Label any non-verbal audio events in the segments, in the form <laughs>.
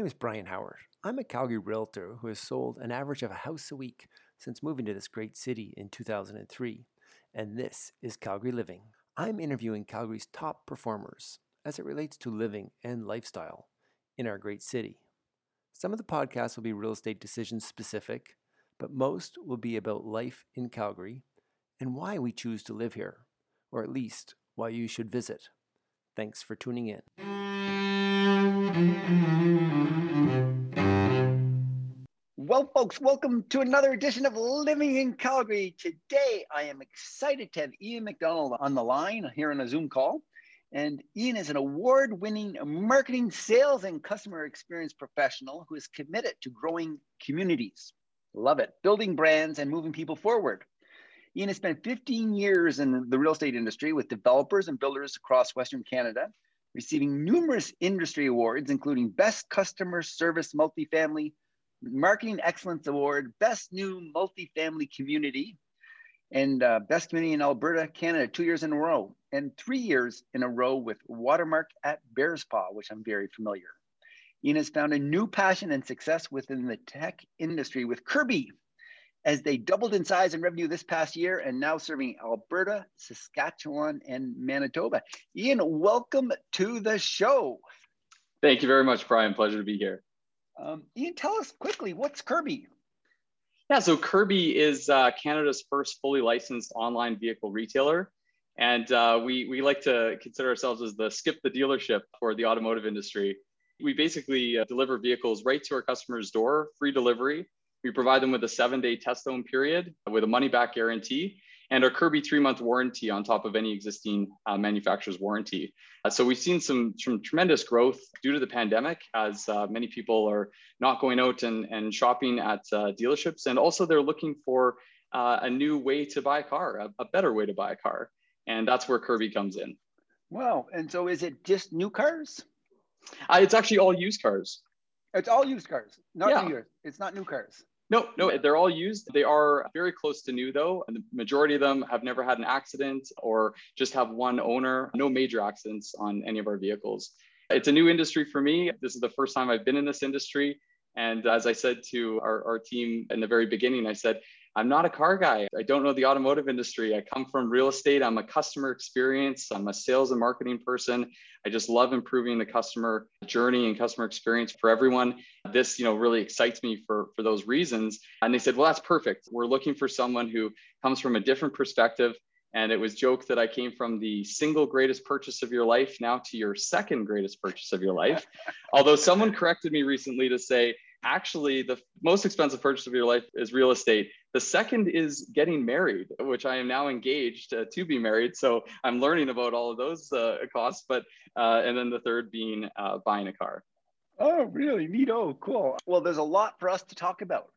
name is Brian Howard. I'm a Calgary realtor who has sold an average of a house a week since moving to this great city in 2003, and this is Calgary Living. I'm interviewing Calgary's top performers as it relates to living and lifestyle in our great city. Some of the podcasts will be real estate decision specific, but most will be about life in Calgary and why we choose to live here, or at least why you should visit. Thanks for tuning in. Well, folks, welcome to another edition of Living in Calgary. Today, I am excited to have Ian McDonald on the line here on a Zoom call. And Ian is an award winning marketing, sales, and customer experience professional who is committed to growing communities. Love it. Building brands and moving people forward. Ian has spent 15 years in the real estate industry with developers and builders across Western Canada, receiving numerous industry awards, including Best Customer Service Multifamily, Marketing Excellence Award, Best New Multifamily Community, and uh, Best Community in Alberta, Canada, two years in a row, and three years in a row with Watermark at Bearspaw, which I'm very familiar. Ian has found a new passion and success within the tech industry with Kirby, as they doubled in size and revenue this past year and now serving Alberta, Saskatchewan, and Manitoba. Ian, welcome to the show. Thank you very much, Brian. Pleasure to be here. Um, Ian, tell us quickly what's Kirby? Yeah, so Kirby is uh, Canada's first fully licensed online vehicle retailer. And uh, we, we like to consider ourselves as the skip the dealership for the automotive industry. We basically uh, deliver vehicles right to our customer's door, free delivery. We provide them with a seven day test own period with a money back guarantee and our Kirby three month warranty on top of any existing uh, manufacturer's warranty. Uh, so we've seen some, some tremendous growth due to the pandemic as uh, many people are not going out and, and shopping at uh, dealerships. And also they're looking for uh, a new way to buy a car, a, a better way to buy a car. And that's where Kirby comes in. Wow. And so is it just new cars? Uh, it's actually all used cars. It's all used cars, not yeah. new It's not new cars. No, no, they're all used. They are very close to new though. And the majority of them have never had an accident or just have one owner. No major accidents on any of our vehicles. It's a new industry for me. This is the first time I've been in this industry. And as I said to our, our team in the very beginning, I said, I'm not a car guy. I don't know the automotive industry. I come from real estate. I'm a customer experience. I'm a sales and marketing person. I just love improving the customer journey and customer experience for everyone. This, you know, really excites me for for those reasons. And they said, "Well, that's perfect. We're looking for someone who comes from a different perspective." And it was joked that I came from the single greatest purchase of your life now to your second greatest purchase of your life. <laughs> Although someone corrected me recently to say, actually the most expensive purchase of your life is real estate. The second is getting married which i am now engaged uh, to be married. So i'm learning about all of those uh, costs but uh, and then the third being uh, buying a car. Oh really? Neat. Oh cool. Well there's a lot for us to talk about.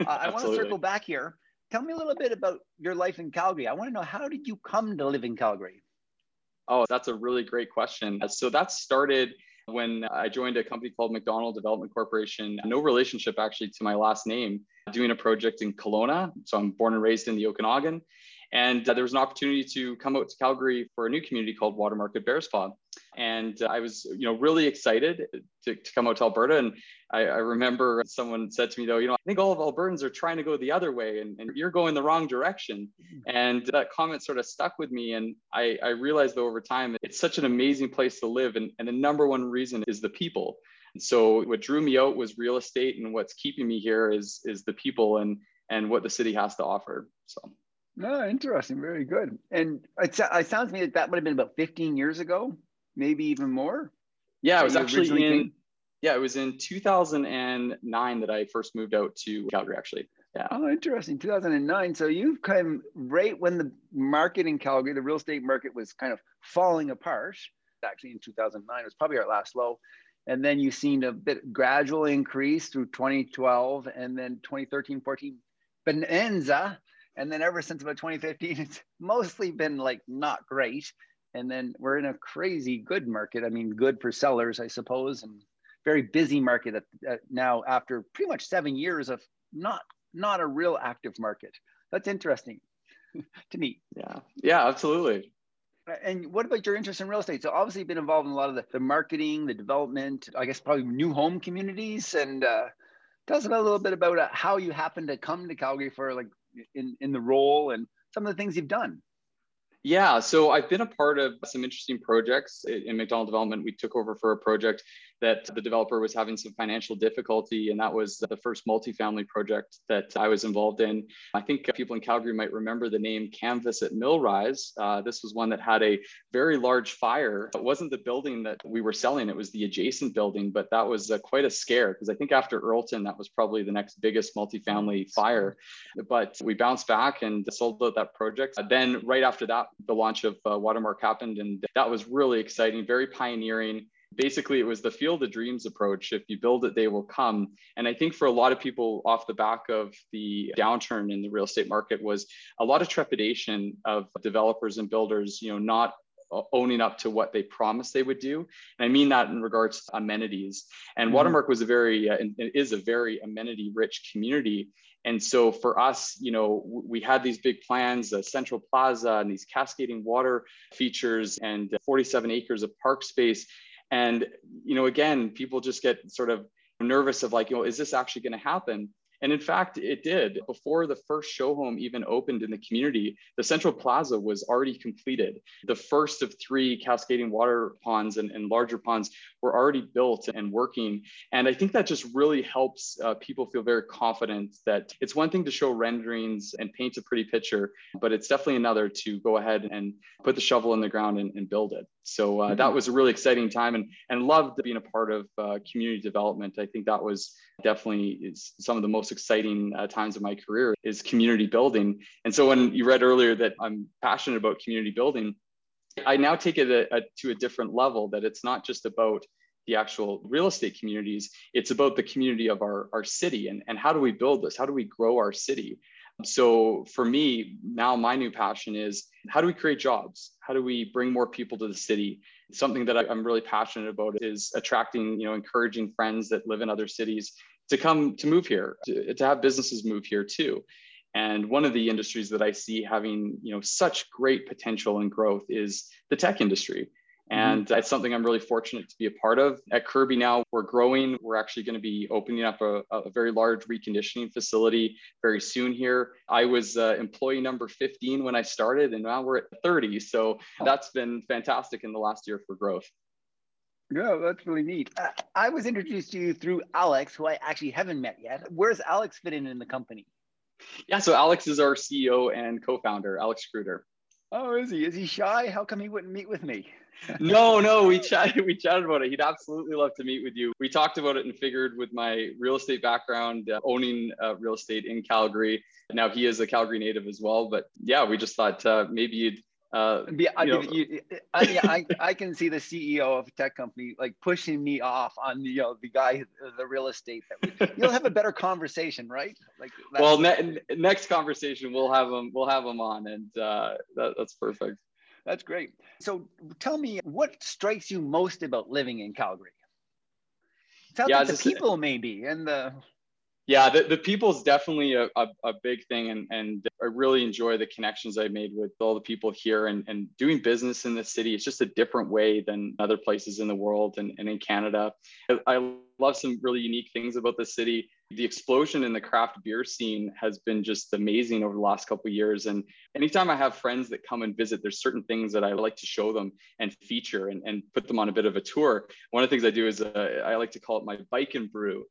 Uh, <laughs> i want to circle back here. Tell me a little bit about your life in calgary. I want to know how did you come to live in calgary? Oh that's a really great question. So that started when I joined a company called McDonald Development Corporation, no relationship actually to my last name, doing a project in Kelowna. So I'm born and raised in the Okanagan. And uh, there was an opportunity to come out to Calgary for a new community called Watermark at Bearspaw. And I was, you know, really excited to, to come out to Alberta. And I, I, remember someone said to me, though, you know, I think all of Albertans are trying to go the other way and, and you're going the wrong direction. And that comment sort of stuck with me. And I, I realized, though, over time, it's such an amazing place to live. And, and the number one reason is the people. And so what drew me out was real estate. And what's keeping me here is, is the people and, and what the city has to offer. So. No, interesting. Very good. And it, it sounds to me like that would have been about 15 years ago, maybe even more. Yeah, it was actually in, came? yeah, it was in 2009 that I first moved out to Calgary, actually. Yeah. Oh, interesting. 2009. So you've kind of right when the market in Calgary, the real estate market was kind of falling apart. Actually, in 2009, it was probably our last low. And then you've seen a bit gradual increase through 2012 and then 2013, 14, bonanza and then ever since about 2015, <laughs> it's mostly been like not great. And then we're in a crazy good market. I mean, good for sellers, I suppose, and very busy market at, at now after pretty much seven years of not not a real active market. That's interesting <laughs> to me. Yeah, yeah, absolutely. And what about your interest in real estate? So obviously you've been involved in a lot of the, the marketing, the development, I guess probably new home communities. And uh, tell us about a little bit about uh, how you happened to come to Calgary for like in, in the role and some of the things you've done. Yeah, so I've been a part of some interesting projects in McDonald Development. We took over for a project that the developer was having some financial difficulty, and that was the first multifamily project that I was involved in. I think people in Calgary might remember the name Canvas at Millrise. Uh, this was one that had a very large fire. It wasn't the building that we were selling, it was the adjacent building, but that was uh, quite a scare because I think after Earlton, that was probably the next biggest multifamily fire. But we bounced back and sold out that project. Then, right after that, the launch of uh, Watermark happened, and that was really exciting, very pioneering basically it was the field of dreams approach. If you build it they will come. And i think for a lot of people off the back of the downturn in the real estate market was a lot of trepidation of developers and builders you know not owning up to what they promised they would do. And i mean that in regards to amenities. And mm-hmm. watermark was a very uh, is a very amenity rich community. And so for us, you know, we had these big plans, uh, Central Plaza and these cascading water features and 47 acres of park space. And, you know, again, people just get sort of nervous of like, you know, is this actually going to happen? And in fact, it did. Before the first show home even opened in the community, the Central Plaza was already completed. The first of three cascading water ponds and, and larger ponds were already built and working. And I think that just really helps uh, people feel very confident that it's one thing to show renderings and paint a pretty picture, but it's definitely another to go ahead and put the shovel in the ground and, and build it. So uh, mm-hmm. that was a really exciting time and, and loved being a part of uh, community development. I think that was definitely some of the most exciting uh, times of my career is community building. And so when you read earlier that I'm passionate about community building, I now take it a, a, to a different level that it's not just about the actual real estate communities, it's about the community of our, our city and, and how do we build this? How do we grow our city? So for me, now my new passion is how do we create jobs? How do we bring more people to the city? Something that I'm really passionate about is attracting, you know, encouraging friends that live in other cities to come to move here, to, to have businesses move here too. And one of the industries that I see having, you know, such great potential and growth is the tech industry. Mm-hmm. And that's something I'm really fortunate to be a part of. At Kirby now, we're growing. We're actually going to be opening up a, a very large reconditioning facility very soon here. I was uh, employee number 15 when I started, and now we're at 30. So that's been fantastic in the last year for growth. Yeah, that's really neat. Uh, I was introduced to you through Alex, who I actually haven't met yet. Where's Alex fit in in the company? Yeah, so Alex is our CEO and co-founder, Alex Kruder. Oh, is he? Is he shy? How come he wouldn't meet with me? No, no, we <laughs> chatted. We chatted about it. He'd absolutely love to meet with you. We talked about it and figured, with my real estate background, uh, owning uh, real estate in Calgary. Now he is a Calgary native as well. But yeah, we just thought uh, maybe you'd uh, yeah, I, you, I, I, I, can see the CEO of a tech company like pushing me off on the, you know the guy the real estate that we, <laughs> you'll have a better conversation, right? Like well, ne- next conversation we'll have them we'll have them on, and uh, that, that's perfect. That's great. So tell me, what strikes you most about living in Calgary? Sounds yeah, like the people maybe and the yeah the, the people is definitely a, a, a, big thing and, and i really enjoy the connections i made with all the people here and, and doing business in the city it's just a different way than other places in the world and, and in canada I, I love some really unique things about the city the explosion in the craft beer scene has been just amazing over the last couple of years. And anytime i have friends that come and visit there's certain things that i like to show them and feature and, and put them on a bit of a tour. One of the things i do is uh, i like to call it my bike and brew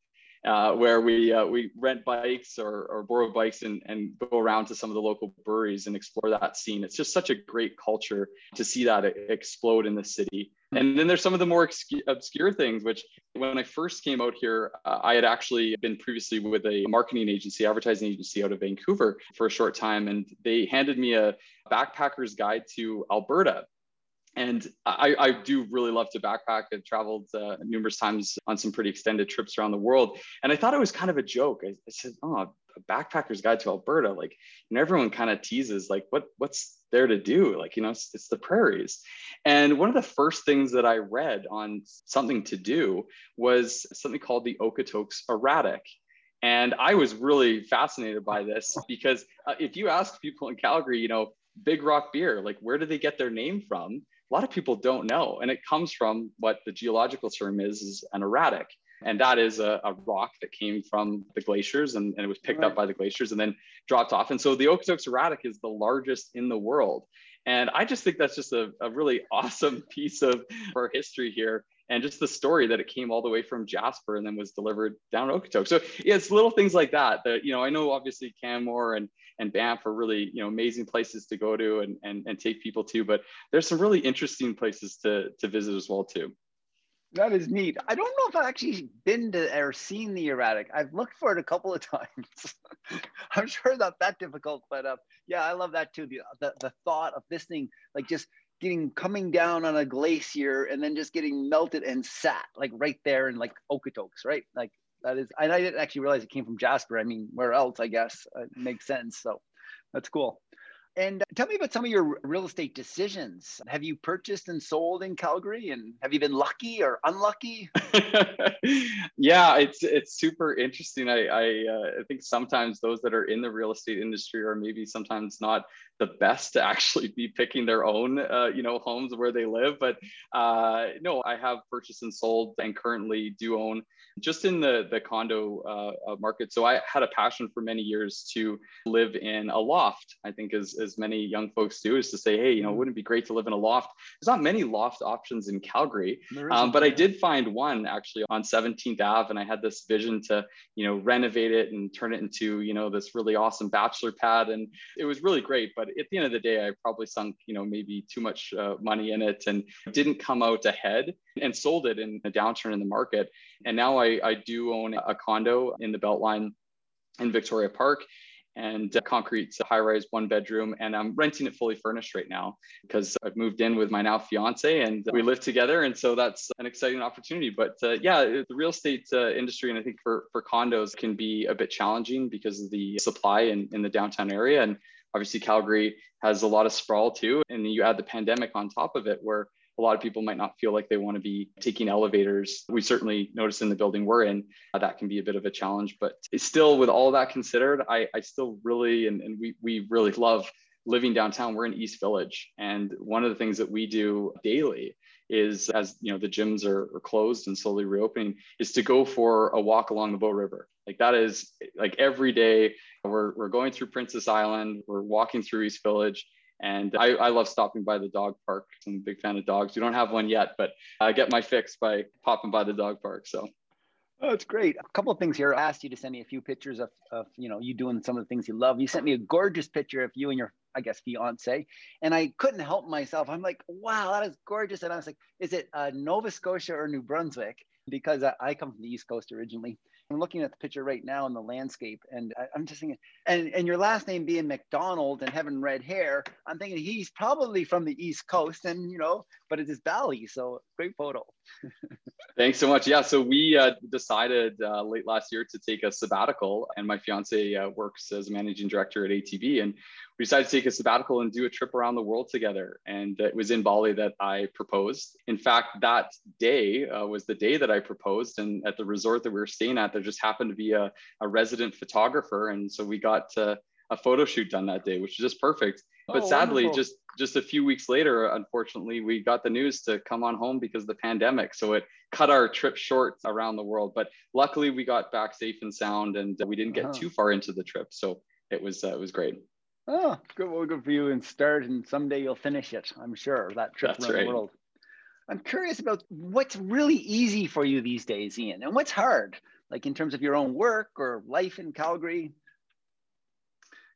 uh, where we uh, we rent bikes or, or borrow bikes and, and go around to some of the local breweries and explore that scene. It's just such a great culture to see that explode in the city. And then there's some of the more obscure things, which when I first came out here, uh, I had actually been previously with a marketing agency, advertising agency out of Vancouver for a short time. And they handed me a backpacker's guide to Alberta and I, I, do really love to backpack. I've traveled uh, numerous times on some pretty extended trips around the world. And I thought it was kind of a joke. I, I said, oh, a backpacker's guide to Alberta. Like, and everyone kind of teases, like, what, what's there to do? Like, you know, it's, it's the prairies. And one of the first things that I read on something to do was something called the Okotoks erratic. And I was really fascinated by this because uh, if you ask people in Calgary, you know, Big Rock beer, like where do they get their name from? A lot of people don't know. And it comes from what the geological term is, is an erratic. And that is a, a rock that came from the glaciers and, and it was picked right. up by the glaciers and then dropped off. And so the Okotoks erratic is the largest in the world. And I just think that's just a, a really <laughs> awesome piece of our history here and just the story that it came all the way from Jasper and then was delivered down Okotoks. So yeah, it's little things like that that, you know, I know obviously Canmore and, and Banff are really, you know, amazing places to go to and, and, and take people to, but there's some really interesting places to, to visit as well too. That is neat. I don't know if I've actually been to or seen the erratic. I've looked for it a couple of <laughs> times. I'm sure not that difficult, but uh, yeah, I love that too. The, the the thought of this thing like just getting coming down on a glacier and then just getting melted and sat like right there in like Okotoks, right? Like that is. And I didn't actually realize it came from Jasper. I mean, where else? I guess uh, it makes sense. So that's cool. And tell me about some of your real estate decisions. Have you purchased and sold in Calgary, and have you been lucky or unlucky? <laughs> yeah, it's it's super interesting. I I, uh, I think sometimes those that are in the real estate industry are maybe sometimes not the best to actually be picking their own uh, you know homes where they live. But uh, no, I have purchased and sold, and currently do own just in the the condo uh, uh, market. So I had a passion for many years to live in a loft. I think as as many young folks do is to say, hey, you know, mm-hmm. wouldn't it be great to live in a loft? There's not many loft options in Calgary, um, but I did find one actually on 17th Ave, and I had this vision to you know renovate it and turn it into you know this really awesome bachelor pad, and it was really great. But at the end of the day, I probably sunk you know maybe too much uh, money in it and didn't come out ahead and sold it in a downturn in the market. And now I, I do own a condo in the Beltline in Victoria Park and concrete high rise one bedroom. And I'm renting it fully furnished right now because I've moved in with my now fiance and we live together. And so that's an exciting opportunity. But uh, yeah, the real estate uh, industry, and I think for, for condos can be a bit challenging because of the supply in, in the downtown area. And obviously, Calgary has a lot of sprawl too. And you add the pandemic on top of it, where a lot of people might not feel like they want to be taking elevators. We certainly notice in the building we're in uh, that can be a bit of a challenge, but still, with all that considered, I, I still really and, and we we really love living downtown. We're in East Village, and one of the things that we do daily is as you know the gyms are, are, closed and slowly reopening is to go for a walk along the bow river like that is like every day we're, we're going through princess island we're walking through east village and I, I love stopping by the dog park. I'm a big fan of dogs. We don't have one yet, but I get my fix by popping by the dog park. So Oh, that's great. A couple of things here. I asked you to send me a few pictures of, of, you know, you doing some of the things you love. You sent me a gorgeous picture of you and your, I guess, fiance. And I couldn't help myself. I'm like, wow, that is gorgeous. And I was like, is it uh, Nova Scotia or New Brunswick? Because I, I come from the East Coast originally. I'm looking at the picture right now in the landscape, and I, am just thinking, and and your last name being McDonald and having red hair, I'm thinking he's probably from the East Coast, and you know, but it is Bali, so great photo. Thanks so much. Yeah, so we uh, decided uh, late last year to take a sabbatical, and my fiance uh, works as a managing director at ATB, and we decided to take a sabbatical and do a trip around the world together. And it was in Bali that I proposed. In fact, that day uh, was the day that I proposed. And at the resort that we were staying at, there just happened to be a, a resident photographer. And so we got uh, a photo shoot done that day, which is just perfect. But oh, sadly, wonderful. just just a few weeks later, unfortunately, we got the news to come on home because of the pandemic. So it cut our trip short around the world. But luckily, we got back safe and sound, and we didn't get uh-huh. too far into the trip. So it was uh, it was great. Oh, good. Well, good for you. And start, and someday you'll finish it. I'm sure that trip That's around right. the world. I'm curious about what's really easy for you these days, Ian, and what's hard, like in terms of your own work or life in Calgary.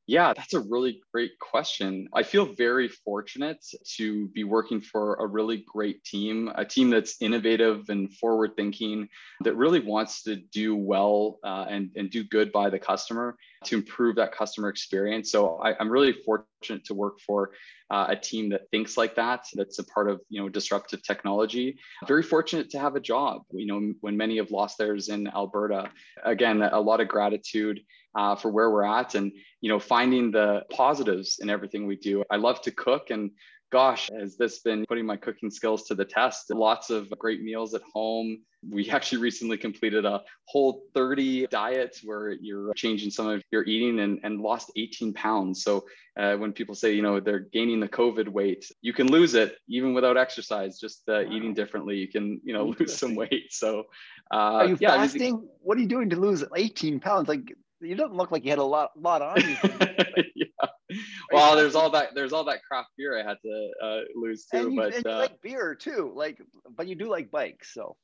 Yeah, that's a really great question. I feel very fortunate to be working for a really great team, a team that's innovative and forward thinking, that really wants to do well uh, and, and do good by the customer to improve that customer experience. So I, am really fortunate to work for uh, a team that thinks like that, that's a part of you know disruptive technology. Very fortunate to have a job. You know, when many have lost theirs in Alberta. Again, a lot of gratitude uh, for where we're at, and you know, finding the positives in everything we do. I love to cook and gosh, has this been putting my cooking skills to the test? Lots of great meals at home. We <laughs> actually recently completed a whole 30 diet where you're changing some of your eating and, and lost 18 pounds. So uh, when people say, you know, they're gaining the COVID weight, you can lose it even without exercise, just uh, wow. eating differently. You can, you know, <laughs> lose some weight. So uh, are you yeah, fasting? I mean, what are you doing to lose 18 pounds? Like you don't look like you had a lot, lot on you. <laughs> yeah. Well, there's all that, there's all that craft beer I had to uh, lose too. And you, but and you uh, like beer too, like, but you do like bikes, so.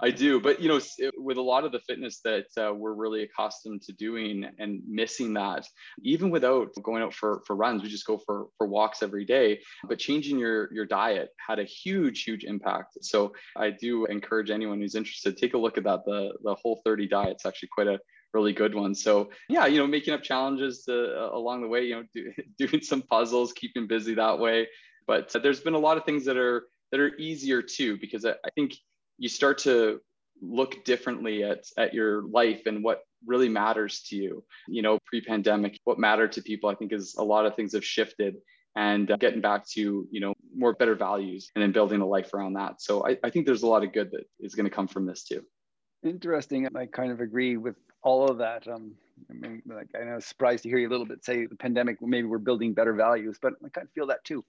I do, but you know, with a lot of the fitness that uh, we're really accustomed to doing and missing that, even without going out for for runs, we just go for for walks every day. But changing your your diet had a huge, huge impact. So I do encourage anyone who's interested, take a look at that. The the whole 30 diet. diet's actually quite a really good ones. So yeah, you know, making up challenges to, uh, along the way, you know, do, <laughs> doing some puzzles, keeping busy that way. But uh, there's been a lot of things that are that are easier too, because I, I think you start to look differently at, at your life and what really matters to you. You know, pre-pandemic, what mattered to people, I think is a lot of things have shifted and uh, getting back to, you know, more better values and then building a life around that. So I, I think there's a lot of good that is going to come from this too. Interesting. I kind of agree with all of that. Um, I mean, like I know, surprised to hear you a little bit say the pandemic, maybe we're building better values, but I kind of feel that too.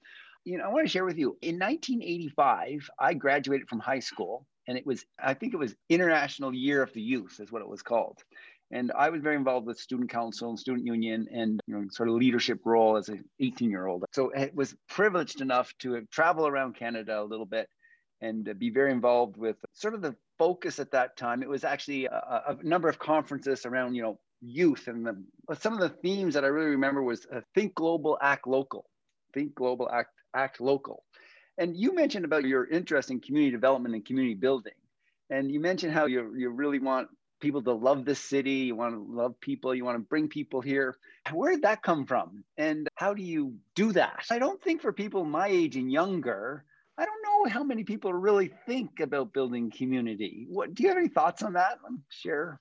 You know, I want to share with you in 1985, I graduated from high school and it was, I think it was International Year of the Youth is what it was called. And I was very involved with student council and student union and you know, sort of leadership role as an 18 year old. So I was privileged enough to travel around Canada a little bit and be very involved with sort of the focus at that time. It was actually a, a number of conferences around, you know, youth and the, some of the themes that I really remember was uh, think global, act local, think global, act, act local. And you mentioned about your interest in community development and community building. And you mentioned how you, you really want people to love this city, you want to love people, you want to bring people here. Where did that come from? And how do you do that? I don't think for people my age and younger, I don't know how many people really think about building community. What do you have any thoughts on that? Share.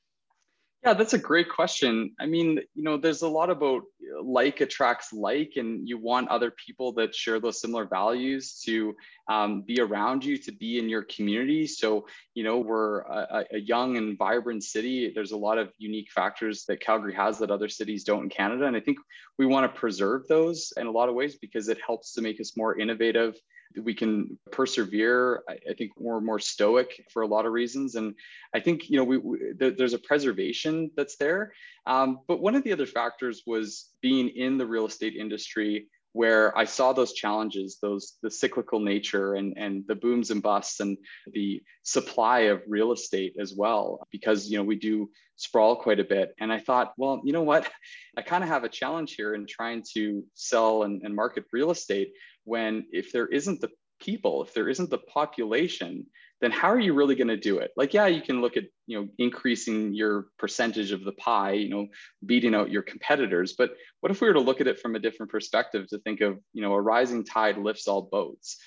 Yeah, that's a great question. I mean, you know, there's a lot about like attracts like, and you want other people that share those similar values to um, be around you, to be in your community. So, you know, we're a, a, young and vibrant city. There's a lot of unique factors that Calgary has that other cities don't in Canada. And I think we want to preserve those in a lot of ways because it helps to make us more innovative we can persevere. I, I, think we're more stoic for a lot of reasons, and I think you know we, we there's a preservation that's there. Um, but one of the other factors was being in the real estate industry where I saw those challenges, those the cyclical nature and, and the booms and busts and the supply of real estate as well, because you know we do sprawl quite a bit. And I thought, well, you know what? <laughs> I kind of have a challenge here in trying to sell and, and market real estate when if there isn't the people, if there isn't the population, then how are you really going to do it? Like, yeah, you can look at, you know, increasing your percentage of the pie, you know, beating out your competitors. But what if we were to look at it from a different perspective to think of, you know, a rising tide lifts all boats.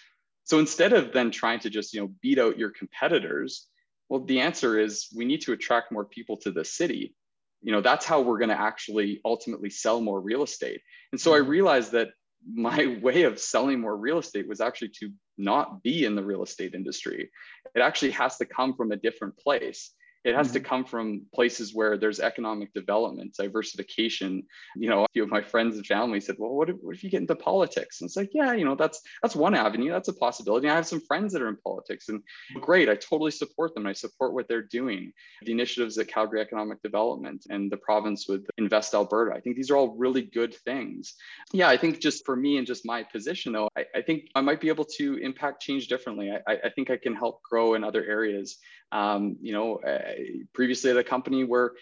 So instead of then trying to just, you know, beat out your competitors, well, the answer is we need to attract more people to the city. You know, that's how we're going to actually ultimately sell more real estate. And so I mm-hmm. realized that my <laughs> way of selling more real estate was actually to not be in the real estate industry. It actually has to come from a different place it has mm-hmm. to come from places where there's economic development diversification. You know a few of my friends and family said well what if, what if you get into politics? And it's like yeah you know that's that's one avenue that's a possibility. I have some friends that are in politics and great i totally support them i support what they're doing. The initiatives at calgary economic development and the province with invest alberta i think these are all really good things. Yeah i think just for me and just my position though i, I think i might be able to impact change differently. I, I think i can help grow in other areas um, you know, uh, previously at a company where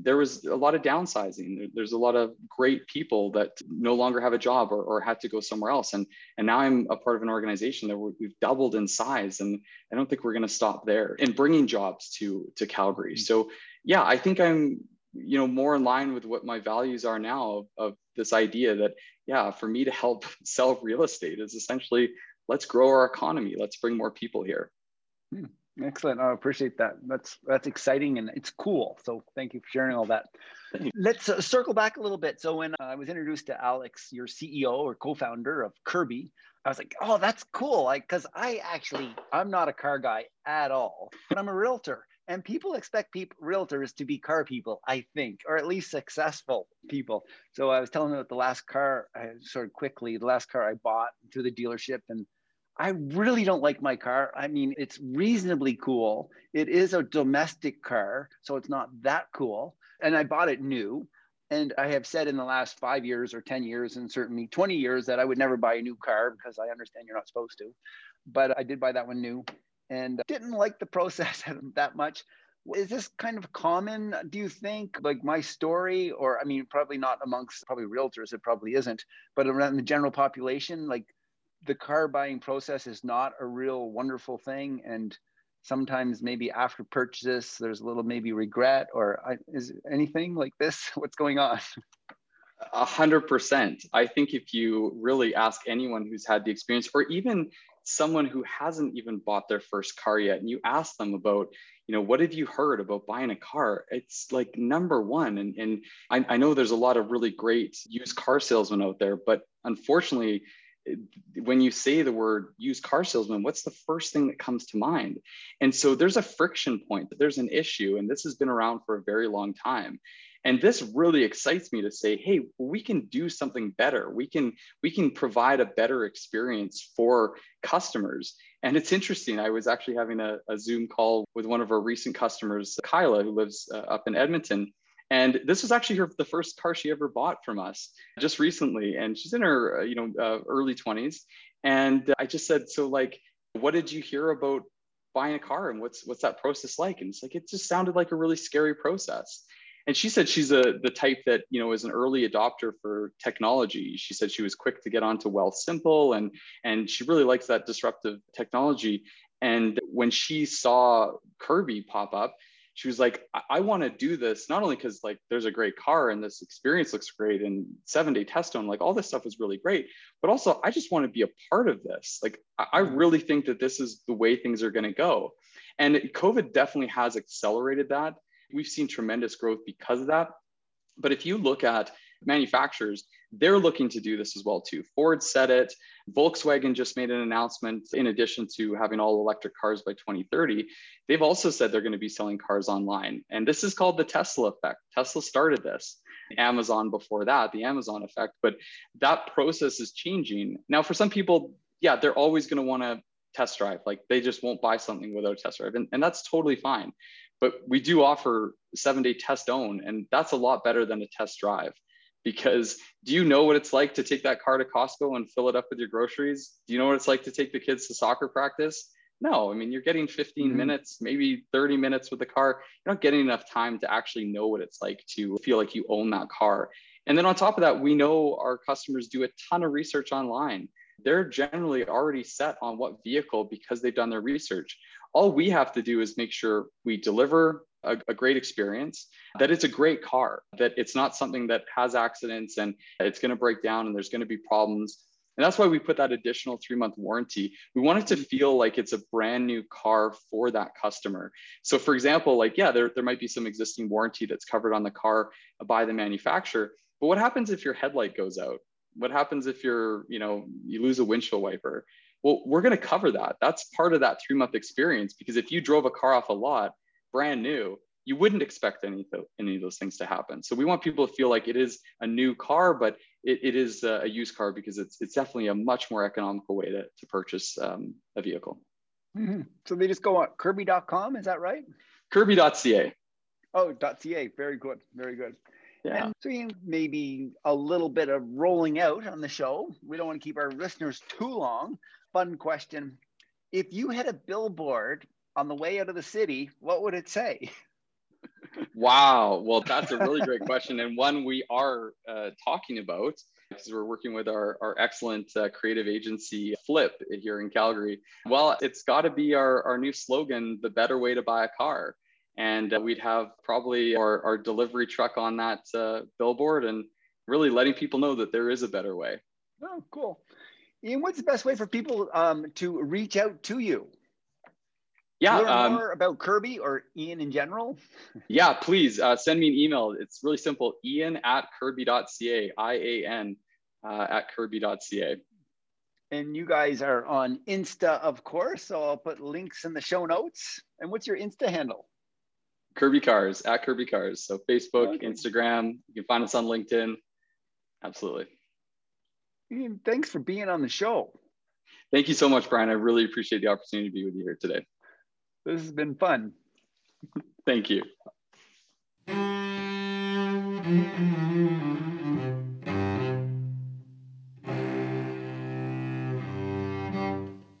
there was a lot of downsizing. There's a lot of great people that no longer have a job or, or had to go somewhere else. And, and now I'm a part of an organization that we've doubled in size. And I don't think we're going to stop there in bringing jobs to, to Calgary. So yeah, I think I'm, you know, more in line with what my values are now of, of this idea that, yeah, for me to help <laughs> sell real estate is essentially let's grow our economy. Let's bring more people here. Hmm. Excellent. I appreciate that. That's that's exciting and it's cool. So thank you for sharing all that. Let's uh, circle back a little bit. So when uh, I was introduced to Alex, your CEO or co-founder of Kirby, I was like, oh, that's cool. Like, cause I actually, I'm not a car guy at all, but I'm a realtor. And people expect people, realtors to be car people, I think, or at least successful people. So I was telling them about the last car, I sort of quickly, the last car I bought through the dealership. And I really don't like my car. I mean, it's reasonably cool. It is a domestic car, so it's not that cool. And I bought it new. And I have said in the last five years or 10 years, and certainly 20 years, that I would never buy a new car because I understand you're not supposed to. But I did buy that one new and didn't like the <laughs> process that much. Is this kind of common, do you think, like my story? Or, I mean, probably not amongst probably realtors, it probably isn't, but around the general population, like the car buying process is not a real wonderful thing. And sometimes maybe after purchase there's a little maybe regret or is anything like this? <laughs> What's going on? A hundred percent. I think if you really ask anyone who's had the experience or even someone who hasn't even bought their first car yet and you ask them about you know what have you heard about buying a car? It's like number one and, and I, I know there's a lot of really great used car salesmen out there but unfortunately when you say the word used car salesman, what's the first thing that comes to mind? And so there's a friction point, there's an issue, and this has been around for a very long time. And this really excites me to say, hey, we can do something better. We can we can provide a better experience for customers. And it's interesting. I was actually having a, a Zoom call with one of our recent customers, Kyla, who lives uh, up in Edmonton. And this was actually her the first car she ever bought from us just recently. And she's in her uh, you know uh, early 20s. And I just said, so like, what did you hear about buying a car and what's what's that process like? And it's like it just sounded like a really scary process. And she said she's a the type that you know is an early adopter for technology. She said she was quick to get onto Wealthsimple and and she really likes that disruptive technology. And when she saw Kirby pop up, she was like, I, I want to do this not only because like there's a great car and this experience looks great and seven day test own, like all this stuff is really great, but also I just want to be a part of this. Like I, I mm-hmm. really think that this is the way things are going to go. And COVID definitely has accelerated that. We've seen tremendous growth because of that. But if you look at manufacturers, they're looking to do this as well too. Ford said it. Volkswagen just made an announcement in addition to having all electric cars by 2030. They've also said they're going to be selling cars online. And this is called the Tesla effect. Tesla started this. Amazon before that, the Amazon effect, but that process is changing. Now for some people, yeah, they're always going to want to test drive. Like they just won't buy something without a test drive. And, and that's totally fine. But we do offer seven day test own, and that's a lot better than a test drive because do you know what it's like to take that car to Costco and fill it up with your groceries? Do you know what it's like to take the kids to soccer practice? No, I mean, you're getting 15 mm-hmm. minutes, maybe 30 minutes with the car. You're not getting enough time to actually know what it's like to feel like you own that car. And then on top of that, we know our customers do a ton of research online. They're generally already set on what vehicle because they've done their research. All we have to do is make sure we deliver a, a, great experience, that it's a great car, that it's not something that has accidents and it's going to break down and there's going to be problems. And that's why we put that additional three month warranty. We want it to mm-hmm. feel like it's a brand new car for that customer. So, for example, like, yeah, there, there might be some existing warranty that's covered on the car by the manufacturer. But what happens if your headlight goes out? What happens if you're, you know, you lose a windshield wiper? Well, we're going to cover that. That's part of that three month experience because if you drove a car off a lot brand new, you wouldn't expect any, any of those things to happen. So we want people to feel like it is a new car, but it, it is a used car because it's, it's definitely a much more economical way to, to purchase um, a vehicle. Mm-hmm. So they just go on kirby.com, is that right? Kirby.ca. Oh, .ca. Very good. Very good. Yeah. And so you maybe a little bit of rolling out on the show. We don't want to keep our listeners too long. Fun question. If you had a billboard on the way out of the city, what would it say? <laughs> wow. Well, that's a really great question, and one we are uh, talking about because we're working with our, our excellent uh, creative agency, Flip, here in Calgary. Well, it's got to be our, our new slogan the better way to buy a car. And uh, we'd have probably our, our delivery truck on that uh, billboard and really letting people know that there is a better way. Oh, cool. Ian, what's the best way for people um, to reach out to you? Yeah learn um, more about kirby or ian in general <laughs> yeah please uh, send me an email it's really simple ian at kirby.ca i-a-n uh, at kirby.ca And you guys are on Insta, of course. So I'll put links in the show notes. And what's your Insta handle? Kirby Cars at Kirby Cars. So Facebook, okay. Instagram. You can find us on LinkedIn. Absolutely. Ian, thanks for being on the show. Thank you so much, Brian. I really appreciate the opportunity to be with you here today. This has been fun. Thank you.